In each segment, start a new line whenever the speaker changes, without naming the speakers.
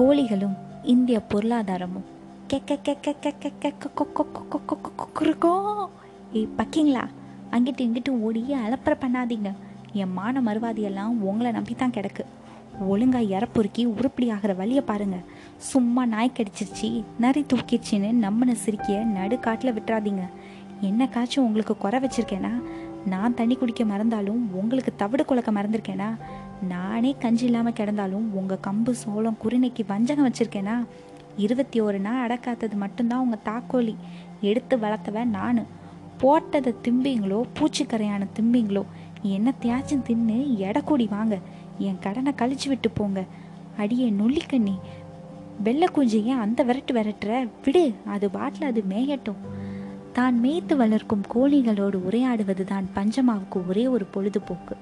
கோழிகளும் இந்திய பொருளாதாரமும் கெக்க ஏய் பக்கிங்களா அங்கிட்டு இங்கிட்டு ஓடி அலப்பற பண்ணாதீங்க என் மான மறுவாதியெல்லாம் உங்களை நம்பி தான் கிடக்கு ஒழுங்கா இறப்புருக்கி உருப்படி ஆகிற வழியை பாருங்க சும்மா நாய் கடிச்சிருச்சு நரி தூக்கிடுச்சின்னு நம்மனை சிரிக்கிய நடுக்காட்டில் விட்டுறாதீங்க என்ன காய்ச்சும் உங்களுக்கு குறை வச்சிருக்கேனா நான் தண்ணி குடிக்க மறந்தாலும் உங்களுக்கு தவிடு குழக்க மறந்துருக்கேனா நானே கஞ்சி இல்லாமல் கிடந்தாலும் உங்கள் கம்பு சோளம் குறுநைக்கு வஞ்சகம் வச்சுருக்கேனா? இருபத்தி ஒரு நாள் அடக்காத்தது மட்டும்தான் உங்கள் தாக்கோலி. எடுத்து வளர்த்தவன் நான். போட்டதை திம்பிங்களோ பூச்சிக்கரையான திம்பிங்களோ என்னத்தையாச்சும் தின்னு எடை வாங்க. என் கடனை கழிச்சு விட்டு போங்க. அடியே நொல்லிக்கண்ணி வெள்ளை குஞ்சிய அந்த விரட்டு விரட்டுற. விடு அது பாட்டில் அது மேயட்டும். தான் மேய்த்து வளர்க்கும் கோழிகளோடு உரையாடுவது தான் பஞ்சமாவுக்கு ஒரே ஒரு பொழுதுபோக்கு.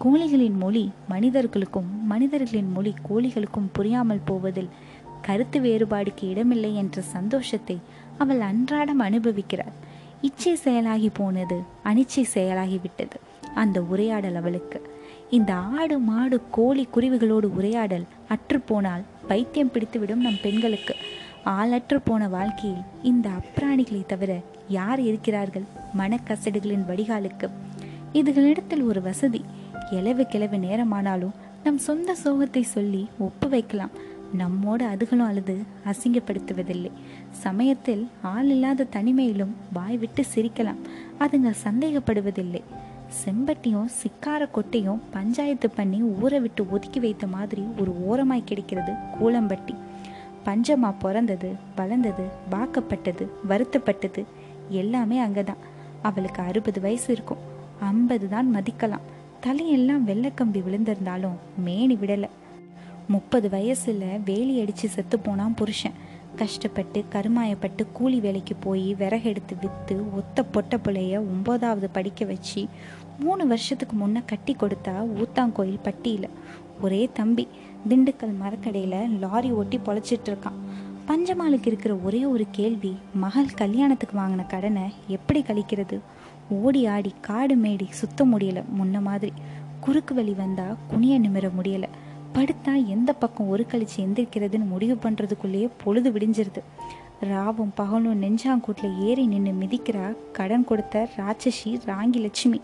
கோழிகளின் மொழி மனிதர்களுக்கும் மனிதர்களின் மொழி கோழிகளுக்கும் புரியாமல் போவதில் கருத்து வேறுபாடுக்கு இடமில்லை என்ற சந்தோஷத்தை அவள் அன்றாடம் அனுபவிக்கிறாள். இச்சை செயலாகி போனது அனிச்சை செயலாகி விட்டது. அந்த உரையாடல் அவளுக்கு. இந்த ஆடு மாடு கோழி குருவிகளோடு உரையாடல் அற்றுப்போனால் பைத்தியம் பிடித்துவிடும் நம் பெண்களுக்கு. ஆளற்று போன வாழ்க்கையில் இந்த அப்பிராணிகளை தவிர யார் இருக்கிறார்கள்? மனக்கசடுகளின் வடிகாலுக்கு. இதுகளிடத்தில் ஒரு வசதி. எளவு கிளவு நேரமானாலும் நம் சொந்த சோகத்தை சொல்லி ஒப்பு வைக்கலாம். நம்மோட அதுகளும் அழுது அசிங்கப்படுத்துவதில்லை. சமயத்தில் ஆள் இல்லாத தனிமையிலும் வாய் விட்டு சிரிக்கலாம். அதுங்க சந்தேகப்படுவதில்லை. செம்பட்டியும் சிக்கார கொட்டையும் பஞ்சாயத்து பண்ணி ஊரை விட்டு ஒதுக்கி வைத்த மாதிரி ஒரு ஓரமாய் கிடைக்கிறது கூலம்பட்டி. பஞ்சமா பிறந்தது வளர்ந்தது வாக்கப்பட்டது வருத்தப்பட்டது எல்லாமே அங்கதான். அவளுக்கு அறுபது வயசு இருக்கும். ஐம்பது தான் மதிக்கலாம். தலையெல்லாம் வெள்ளக்கம்பி விழுந்திருந்தாலும் மேனி விடலை. முப்பது வயசுல வேலி அடிச்சு செத்து போனான் புருஷன். கஷ்டப்பட்டு கருமாயப்பட்டு கூலி வேலைக்கு போய் விறகெடுத்து விற்று ஒத்த பொட்ட பிள்ளைய ஒம்போதாவது படிக்க வச்சு மூணு வருஷத்துக்கு முன்ன கட்டி கொடுத்தா ஊத்தாங்கோயில் பட்டியில். ஒரே தம்பி. திண்டுக்கல் மரக்கடையில் லாரி ஓட்டி பொழைச்சிட்டு இருக்கான். பஞ்சமாலுக்கு இருக்கிற ஒரே ஒரு கேள்வி மகள் கல்யாணத்துக்கு வாங்கின கடனை எப்படி கழிக்கிறது? ஓடி ஆடி காடு மேடி சுத்த முடியல. முன்ன மாதிரி குறுக்கு வழி வந்தா குனிய நிமிர முடியல. படுத்தா எந்த பக்கம் ஒரு கழிச்சு எந்திரிக்கிறதுன்னு முடிவு பண்றதுக்குள்ளேயே பொழுது விடிஞ்சிருது. ராவும் பகலும் நெஞ்சாங்கூட்டில் ஏறி நின்று மிதிக்கிறா கடன் கொடுத்த ராட்சசி ராங்கி லட்சுமி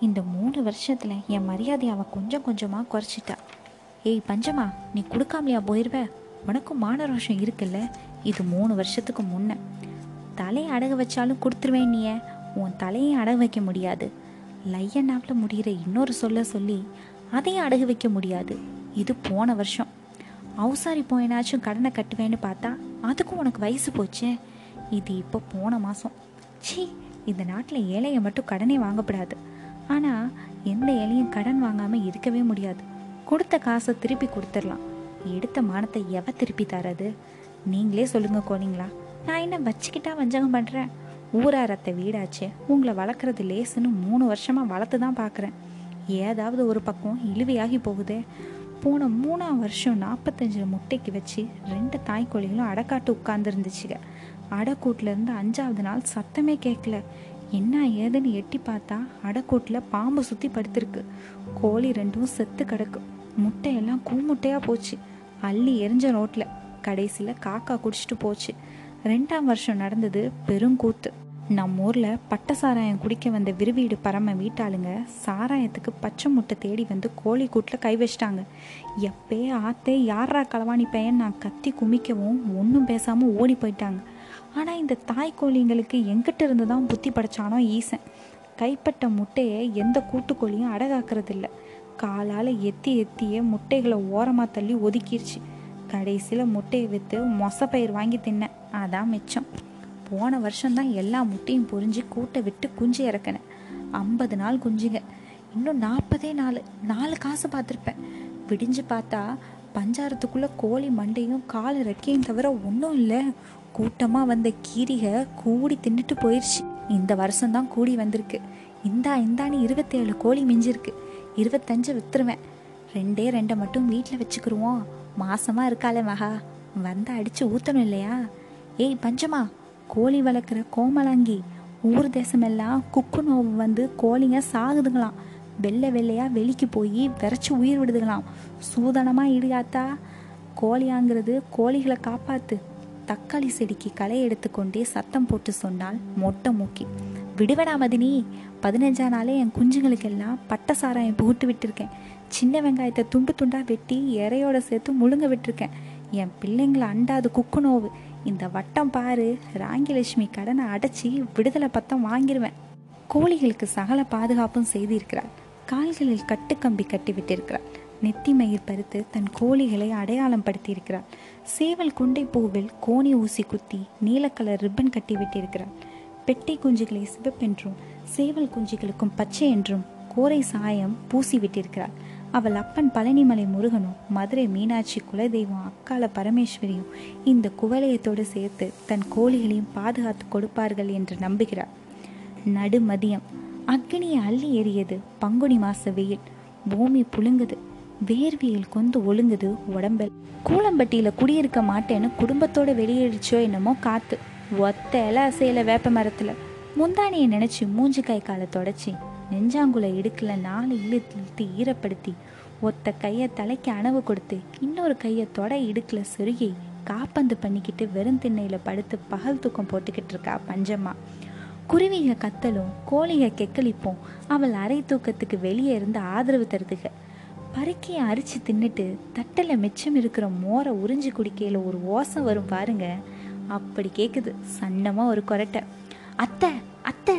இந்த மூணு வருஷத்துல என் மரியாதை அவன் கொஞ்சம் கொஞ்சமா குறைச்சிட்டா. ஏய் பஞ்சமா நீ கொடுக்காமலையா போயிடுவ உனக்கும் மான ரோஷம் இருக்குல்ல? இது மூணு வருஷத்துக்கு முன்ன. தலையை அடகு வச்சாலும் கொடுத்துருவேன் நீ உன் தலையை அடகு வைக்க முடியாது. லையனாவில் முடிகிற இன்னொரு சொல்ல சொல்லி அதையும் அடகு வைக்க முடியாது. இது போன வருஷம். அவுசாரி போயினாச்சும் கடனை கட்டுவேன்னு பார்த்தா அதுக்கும் உனக்கு வயசு போச்சே. இது இப்போ போன மாதம் ச்சீ இந்த நாட்டில் ஏழையை மட்டும் கடனே வாங்கப்படாது. ஆனால் எந்த ஏழையும் கடன் வாங்காமல் இருக்கவே முடியாது. கொடுத்த காசை திருப்பி கொடுத்துடலாம். எடுத்த மானத்தை எவ திருப்பி தராது? நீங்களே சொல்லுங்க கோனிங்களா. நான் என்ன வச்சுக்கிட்டா வஞ்சகம் பண்ணுறேன் ஊராரத்தை வீடாச்சே. உங்களை வளர்க்குறது லேசுன்னு மூணு வருஷமாக வளர்த்து தான் பார்க்குறேன். ஏதாவது ஒரு பக்கம் இழுவையாகி போகுதே. போன மூணாம் வருஷம் நாற்பத்தஞ்சு முட்டைக்கு வச்சு ரெண்டு தாய்க்கோழிகளும் அடைக்காட்டு உட்கார்ந்துருந்துச்சுங்க அடைக்கூட்டிலேருந்து அஞ்சாவது நாள் சத்தமே கேட்கல. என்ன ஏதுன்னு எட்டி பார்த்தா அடைக்கூட்டில் பாம்பு சுற்றி படுத்திருக்கு. கோழி ரெண்டும் செத்து கிடக்கு. முட்டையெல்லாம் கூமுட்டையாக போச்சு. அள்ளி எரிஞ்ச ரோட்டில் கடைசியில் காக்கா குடிச்சிட்டு போச்சு. ரெண்டாம் வருஷம் நடந்தது பெருங்கூத்து. நம் ஊரில் பட்ட சாராயம் குடிக்க வந்த விருவீடு பரம வீட்டாளுங்க சாராயத்துக்கு பச்சை முட்டை தேடி வந்து கோழி கூட்டில் கை வச்சிட்டாங்க. எப்பே ஆத்தே யாரா களவாணி பையன்? நான் கத்தி குமிக்கவும் ஒன்றும் பேசாமல் ஓடி போயிட்டாங்க. ஆனால் இந்த தாய் கோழிங்களுக்கு எங்கிட்ட இருந்து தான் புத்தி படைச்சானோ ஈசன். கைப்பட்ட முட்டையை எந்த கூட்டுக்கோழியும் அடகாக்கிறதில்ல. காலால் எத்தி எத்தியே முட்டைகளை ஓரமாக தள்ளி ஒதுக்கிடுச்சு கடைசியில் முட்டையை விற்று மொசப்பயிர் வாங்கி தின்னேன். அதான் மிச்சம். போன வருஷம்தான் எல்லா முட்டையும் பொரிஞ்சு கூட்டை விட்டு குஞ்சு இறக்கினேன் ஐம்பது நாள் குஞ்சுங்க. இன்னும் நாற்பதே நாலு நாலு காசு பார்த்துருப்பேன். விடிஞ்சு பார்த்தா பஞ்சாரத்துக்குள்ளே கோழி மண்டையும் கால் ரெக்கையும் தவிர ஒன்றும் இல்லை. கூட்டமாக வந்த கீரிகை கூடி தின்னுட்டு போயிடுச்சு இந்த வருஷம்தான் கூடி வந்திருக்கு. இந்தா இந்தான்னு இருபத்தேழு கோழி மிஞ்சிருக்கு. இருபத்தஞ்சு விற்றுருவேன் ரெண்டே ரெண்டை மட்டும் வீட்டில் வச்சுக்கிருவோம். மாசமா இருக்காளே மகா. வந்தால் அடிச்சு ஊத்தணும் இல்லையா? ஏய் பஞ்சமா கோழி வளர்க்குற கோமலாங்கி ஊர் தேசமெல்லாம் குக்கு நோவு வந்து கோழிங்க சாகுதுங்களாம். வெள்ளை வெள்ளையாக வெளிக்கு போய் விரைச்சி உயிர் விடுதுங்களாம். சூதனமாக இடுகாத்தா கோழியாங்கிறது கோழிகளை காப்பாத்து. தக்காளி செடிக்கு களை எடுத்துக்கொண்டே சத்தம் போட்டு சொன்னால் மொட்டை மூக்கி. விடுவடா மதினி. பதினஞ்சா நாளே என் குஞ்சுங்களுக்கெல்லாம் பட்டை சாராயம் புகுட்டு விட்டுருக்கேன். சின்ன வெங்காயத்தை துண்டு துண்டாக வெட்டி இறையோட சேர்த்து முழுங்க விட்டுருக்கேன். என் பிள்ளைங்களை அண்டாது குக்கு நோவு இந்த வட்டம் பாரு ராங்கிலட்சுமி கடனை அடைச்சி விடுதலை பத்தம் வாங்கிடுவேன் கோழிகளுக்கு சகல பாதுகாப்பும் செய்திருக்கிறாள். கால்களில் கட்டுக்கம்பி கட்டி விட்டிருக்கிறாள் நெத்தி மயிர் பருத்து தன் கோழிகளை அடையாளம் படுத்தியிருக்கிறாள் சேவல் குண்டை பூவில் கோணி ஊசி குத்தி நீலக்கலர் ரிப்பன் கட்டி விட்டிருக்கிறாள் பெட்டை குஞ்சுகளை சிவப்பென்றும் சேவல் குஞ்சுகளுக்கும் பச்சை என்றும் கோரை சாயம் பூசி விட்டிருக்கிறாள் அவள் அப்பன் பழனிமலை முருகனும் மதுரை மீனாட்சி குலதெய்வம் அக்கால பரமேஸ்வரியும் இந்த குவலயத்தோடு சேர்த்து தன் கோழிகளையும் பாதுகாத்து கொடுப்பார்கள் என்று நம்புகிறாள் நடு மதியம் அக்னியை அள்ளி எறியது பங்குனி மாச வெயில். பூமி புழுங்குது. வேர்வியல் கொந்து ஒழுங்குது உடம்பில். கூலம்பட்டியில குடியிருக்க மாட்டேன்னு குடும்பத்தோட வெளியேறிச்சோ என்னமோ காத்து. ஒத்த இலை அசையில வேப்ப மரத்துல. முந்தானியை நினைச்சு மூஞ்சி கை காலை தொடச்சி. நெஞ்சாங்குல இடுக்கல நாலு இழுத்து இழுத்து ஈரப்படுத்தி ஒத்த கையை தலைக்கு அணவு கொடுத்து இன்னொரு கையை தொடை இடுக்கல சொருகி காப்பந்து பண்ணிக்கிட்டு வெறும் திண்ணையில படுத்து பகல் தூக்கம் போட்டுக்கிட்டு இருக்கா பஞ்சம்மா குருவிக கத்தலும் கோழிக கெக்களிப்போம் அவள் அரை தூக்கத்துக்கு வெளியே இருந்து ஆதரவு தருதுக. பருக்கியை அரிச்சு தின்னுட்டு தட்டில் மிச்சம் இருக்கிற மோரை உறிஞ்சி குடிக்கையில் ஒரு ஓசம் வரும் பாருங்க. அப்படி கேட்குது சன்னமாக ஒரு கொரட்டை. அத்தை அத்தை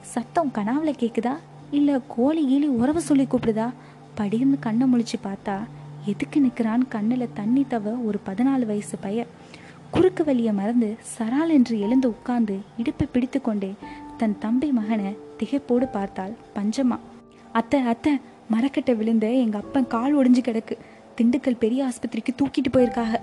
சத்தம் கனாவில் கேட்குதா இல்லை கோழி கீழி உறவு சொல்லி கூப்பிடுதா? படியிருந்து கண்ணை முழிச்சு பார்த்தா எதுக்கு நிற்கிறான் கண்ணில் தண்ணி தவ ஒரு பதினாலு வயசு பையன். குறுக்கு வழியை மறந்து சரால் என்று எழுந்து உட்கார்ந்து இடுப்பை பிடித்து கொண்டே தன் தம்பி மகனை திகைப்போடு பார்த்தாள் பஞ்சமா. அத்தை அத்தை மரக்கட்டை விழுந்த எங்கள் அப்பன் கால் ஒடிஞ்சு கிடக்கு. திண்டுக்கல் பெரிய ஆஸ்பத்திரிக்கு தூக்கிட்டு போயிருக்காங்க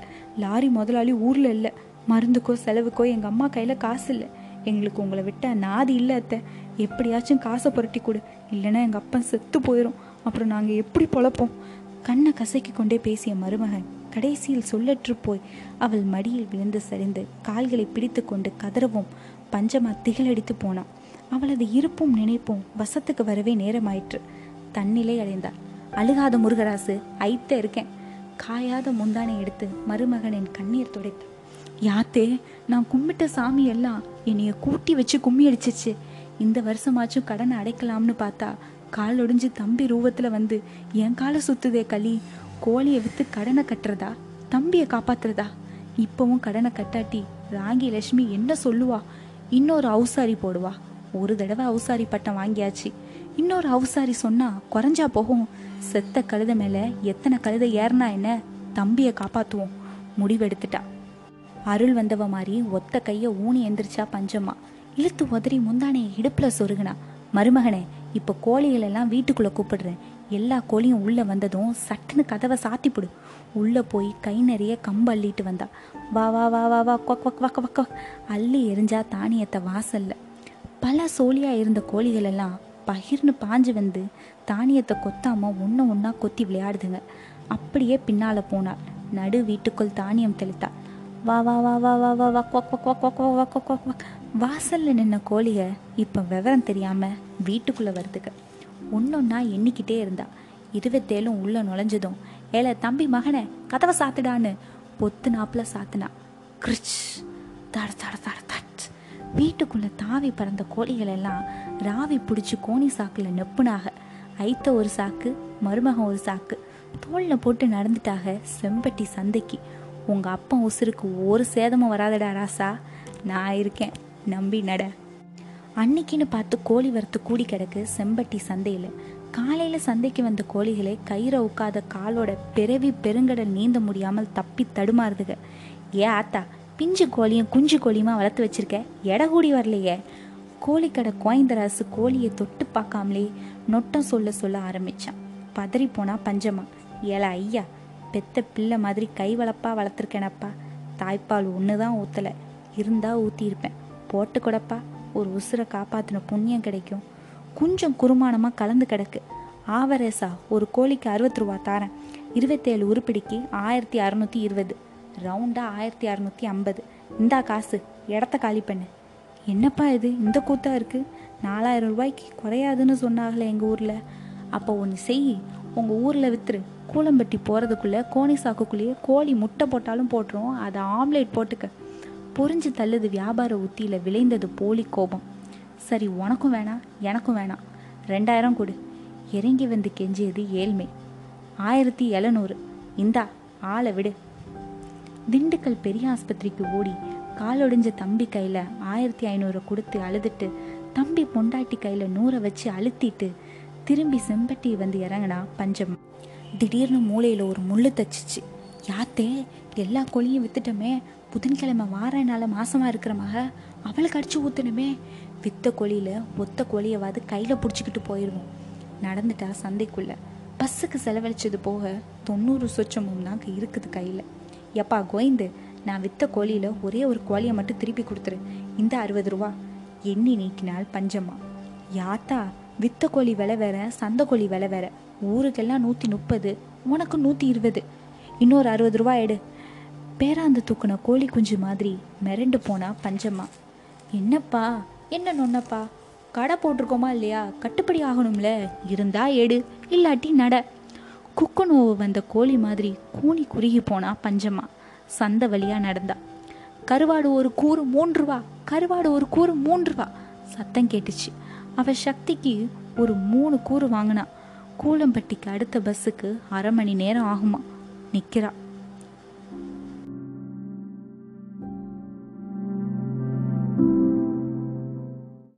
லாரி முதலாளி ஊரில் இல்லை. மருந்துக்கோ செலவுக்கோ எங்கள் அம்மா கையில் காசு இல்லை. எங்களுக்கு உங்களை விட்ட நாதி இல்லை அத்தை. எப்படியாச்சும் காசை புரட்டி கொடு. இல்லைன்னா எங்கள் அப்பன் செத்து போயிடும் அப்புறம் நாங்கள் எப்படி பொழப்போம்? கண்ணை கசக்கி கொண்டே பேசிய மருமகன் கடைசியில் சொல்லற்று போய் அவள் மடியில் விழுந்து சரிந்து கால்களை பிடித்து கொண்டு கதறவும் பஞ்சமா திகிலடித்து போனான் அவளது இருப்பும் நினைப்பும் வசத்துக்கு வரவே நேரமாயிற்று. தன்னிலை அடைந்தாள். அழுகாத முருகராசு ஐத்த இருக்கேன். காயாத முந்தானை எடுத்து மருமகனின் கண்ணீர் துடைத்தான் யாத்தே நான் கும்பிட்ட சாமி எல்லாம் என்னைய கூட்டி வச்சு கும்மி அடிச்சிச்சு. இந்த வருஷமாச்சும் கடனை அடைக்கலாம்னு பார்த்தா கால் ஒடிஞ்சு தம்பி ரூபத்தில் வந்து என் காலை சுத்துதே களி கோழியை விற்று கடனை கட்டுறதா? தம்பியை காப்பாத்துறதா? இப்பவும் கடனை கட்டாட்டி ராங்கி லட்சுமி என்ன சொல்லுவா? இன்னொரு அவுசாரி போடுவா. ஒரு தடவை அவுசாரி பட்டம் வாங்கியாச்சு. இன்னொரு அவுசாரி சொன்னா குறைஞ்சா போகும். செத்த கழுத மேல எத்தனை கழுத ஏறினா என்ன? தம்பியை காப்பாத்துவோம். முடிவெடுத்துட்டா. அருள் வந்தவ மாதிரி ஒத்த கைய ஊனி எந்திரிச்சா பஞ்சம்மா இழுத்து உதறி முந்தானையை இடுப்பில் சொருகுனா மருமகனே இப்போ கோழிகளெல்லாம் வீட்டுக்குள்ளே கூப்பிடுறேன் எல்லா கோழியும் உள்ளே வந்ததும் சட்டுன்னு கதவை சாத்திப்பிடு உள்ளே போய் கை நிறைய கம்பு அள்ளிட்டு வந்தா வா வா வா வா வா கொக் கொக் வக்க வக்க அள்ளி எரிஞ்சா தானியத்தை வாசல்ல பல சோழியாக இருந்த கோழிகளெல்லாம் பகிர்னு பாஞ்சு வந்து தானியத்தை கொத்தாமல் ஒன்று ஒன்றா கொத்தி விளையாடுதுங்க அப்படியே பின்னால் போனாள் நடு வீட்டுக்குள் தானியம் தெளித்தாள் வா வா வா வா வா வா வா கொக் கொக் கொக் கொக் கொக் கொக் கொக் வாசல்ல நின்ன கோழிக இப்ப விவரம் தெரியாம வீட்டுக்குள்ள வருதுக்கு ஒன்னொன்னா எண்ணிக்கிட்டே இருந்தா. இருபத்தேழும் உள்ள நுழைஞ்சதும் ஏல தம்பி மகனே கதவை சாத்துடான்னு. பொத்து நாப்புல சாத்துனா. கிரிச். தட தட தட தட். வீட்டுக்குள்ள தாவி பறந்த கோழிகள் எல்லாம் ராவி பிடிச்சி கோணி சாக்குல நெப்புனாக. ஐத்த ஒரு சாக்கு மருமகன் ஒரு சாக்கு. தோல்ல போட்டு நடந்துட்டாக செம்பட்டி சந்தைக்கு. உங்க அப்பன் உசுருக்கு ஒரு சேதமும் வராதடா ராசா. நான் இருக்கேன். நம்பி நட. அன்னைக்குன்னு பார்த்து கோழி வறுத்து கூடி கிடக்கு செம்பட்டி சந்தையில். காலையில் சந்தைக்கு வந்த கோழிகளை கயிறை உட்காத காலோட பிறவி பெருங்கடல் நீந்த முடியாமல் தப்பி தடுமாறுதுக. ஏ ஆத்தா பிஞ்சு கோழியும் குஞ்சு கோழியுமா வளர்த்து வச்சிருக்க? எடை கூடி வரலையே. கோழிக்கடை கோயந்தராசு கோழியை தொட்டு பார்க்காமலே நொட்டம் சொல்ல சொல்ல ஆரம்பிச்சான். பதறி போனா பஞ்சமா. ஏல ஐயா பெத்த பிள்ளை மாதிரி கை வளப்பா வளர்த்துருக்கேனப்பா. தாய்ப்பால் ஒன்று தான் ஊற்றலை இருந்தால் ஊற்றியிருப்பேன் போட்டு கூடப்பா. ஒரு உசுரை காப்பாற்றின புண்ணியம் கிடைக்கும். கொஞ்சம் குறுமானமாக கலந்து கிடக்கு. ஆவரேசா ஒரு கோழிக்கு அறுபத்தி ரூபா தாரேன். இருபத்தேழு உருப்பிடிக்கு ஆயிரத்தி அறநூற்றி இருபது. ரவுண்டாக ஆயிரத்தி அறநூற்றி ஐம்பது. இந்தா காசு இடத்த காலி பண்ணு. என்னப்பா இது இந்த கூத்தா இருக்கு? நாலாயிரம் ரூபாய்க்கு குறையாதுன்னு சொன்னாங்களே எங்கள் ஊரில். அப்போ ஒன்று செய் உங்கள் ஊரில் வித்துரு. கூலம்பட்டி போகிறதுக்குள்ளே கோணி சாக்குக்குள்ளேயே கோழி முட்டை போட்டாலும் போட்டுரும். அதை ஆம்லேட் போட்டுக்க. பொறிஞ்சு தள்ளுது வியாபார உத்தியில் விளைந்தது போலி கோபம். சரி உனக்கும் வேணாம் எனக்கும் வேணாம் ரெண்டாயிரம் கொடு. இறங்கி வந்து கெஞ்சியது ஏழ்மை. ஆயிரத்தி எழுநூறு. இந்தா ஆளை விடு. திண்டுக்கல் பெரிய ஆஸ்பத்திரிக்கு ஓடி காலொடிஞ்ச தம்பி கையில் ஆயிரத்தி ஐநூறு கொடுத்து அழுதுட்டு தம்பி பொண்டாட்டி கையில் நூறை வச்சு அழுத்திட்டு திரும்பி செம்பட்டி வந்து இறங்கினா பஞ்சம். திடீர்னு மூளையில் ஒரு முள்ளு தச்சிச்சு. யாத்தே எல்லா கோழியும் வித்துட்டோமே. புதன்கிழமை வாரனால மாசமாக இருக்கிற மக அவளுக்கு அடிச்சு ஊற்றணுமே வித்த கோழியில் ஒத்த கோழியவாது கையில் பிடிச்சிக்கிட்டு போயிடுவோம் நடந்துட்டா சந்தைக்குள்ள. பஸ்ஸுக்கு செலவழிச்சது போக தொண்ணூறு சொச்சமும் தான் இருக்குது கையில். எப்பா கோயந்து நான் வித்த கோழியில் ஒரே ஒரு கோழியை மட்டும் திருப்பி கொடுத்துரு. இந்த அறுபது ரூபா. எண்ணி நீக்கினால் பஞ்சமா யாத்தா வித்த கோழி விலை வேற சந்தை கோழி விலை வேற. ஊருக்கெல்லாம் நூற்றி முப்பது உனக்கு நூற்றி இருபது. இன்னொரு அறுபது ரூபா எடு. பேராந்து தூக்குன கோழி குஞ்சு மாதிரி மிரண்டு போனா பஞ்சம்மா. என்னப்பா? என்ன நொன்னப்பா கடை போட்டிருக்கோமா இல்லையா? கட்டுப்படி ஆகணும்ல. இருந்தா எடு. இல்லாட்டி நட. குக்கு நோவு வந்த கோழி மாதிரி கூனி குறுகி போனா பஞ்சம்மா. சந்த வழியா நடந்தா. கருவாடு ஒரு கூறு மூன்று ரூபா கருவாடு ஒரு கூறு மூன்று ரூபா சத்தம் கேட்டுச்சு. அவ சக்திக்கு ஒரு மூணு கூறு வாங்கினா. கூலம்பட்டிக்கு அடுத்த பஸ்ஸுக்கு அரை மணி நேரம் ஆகுமா. நிக்கிறா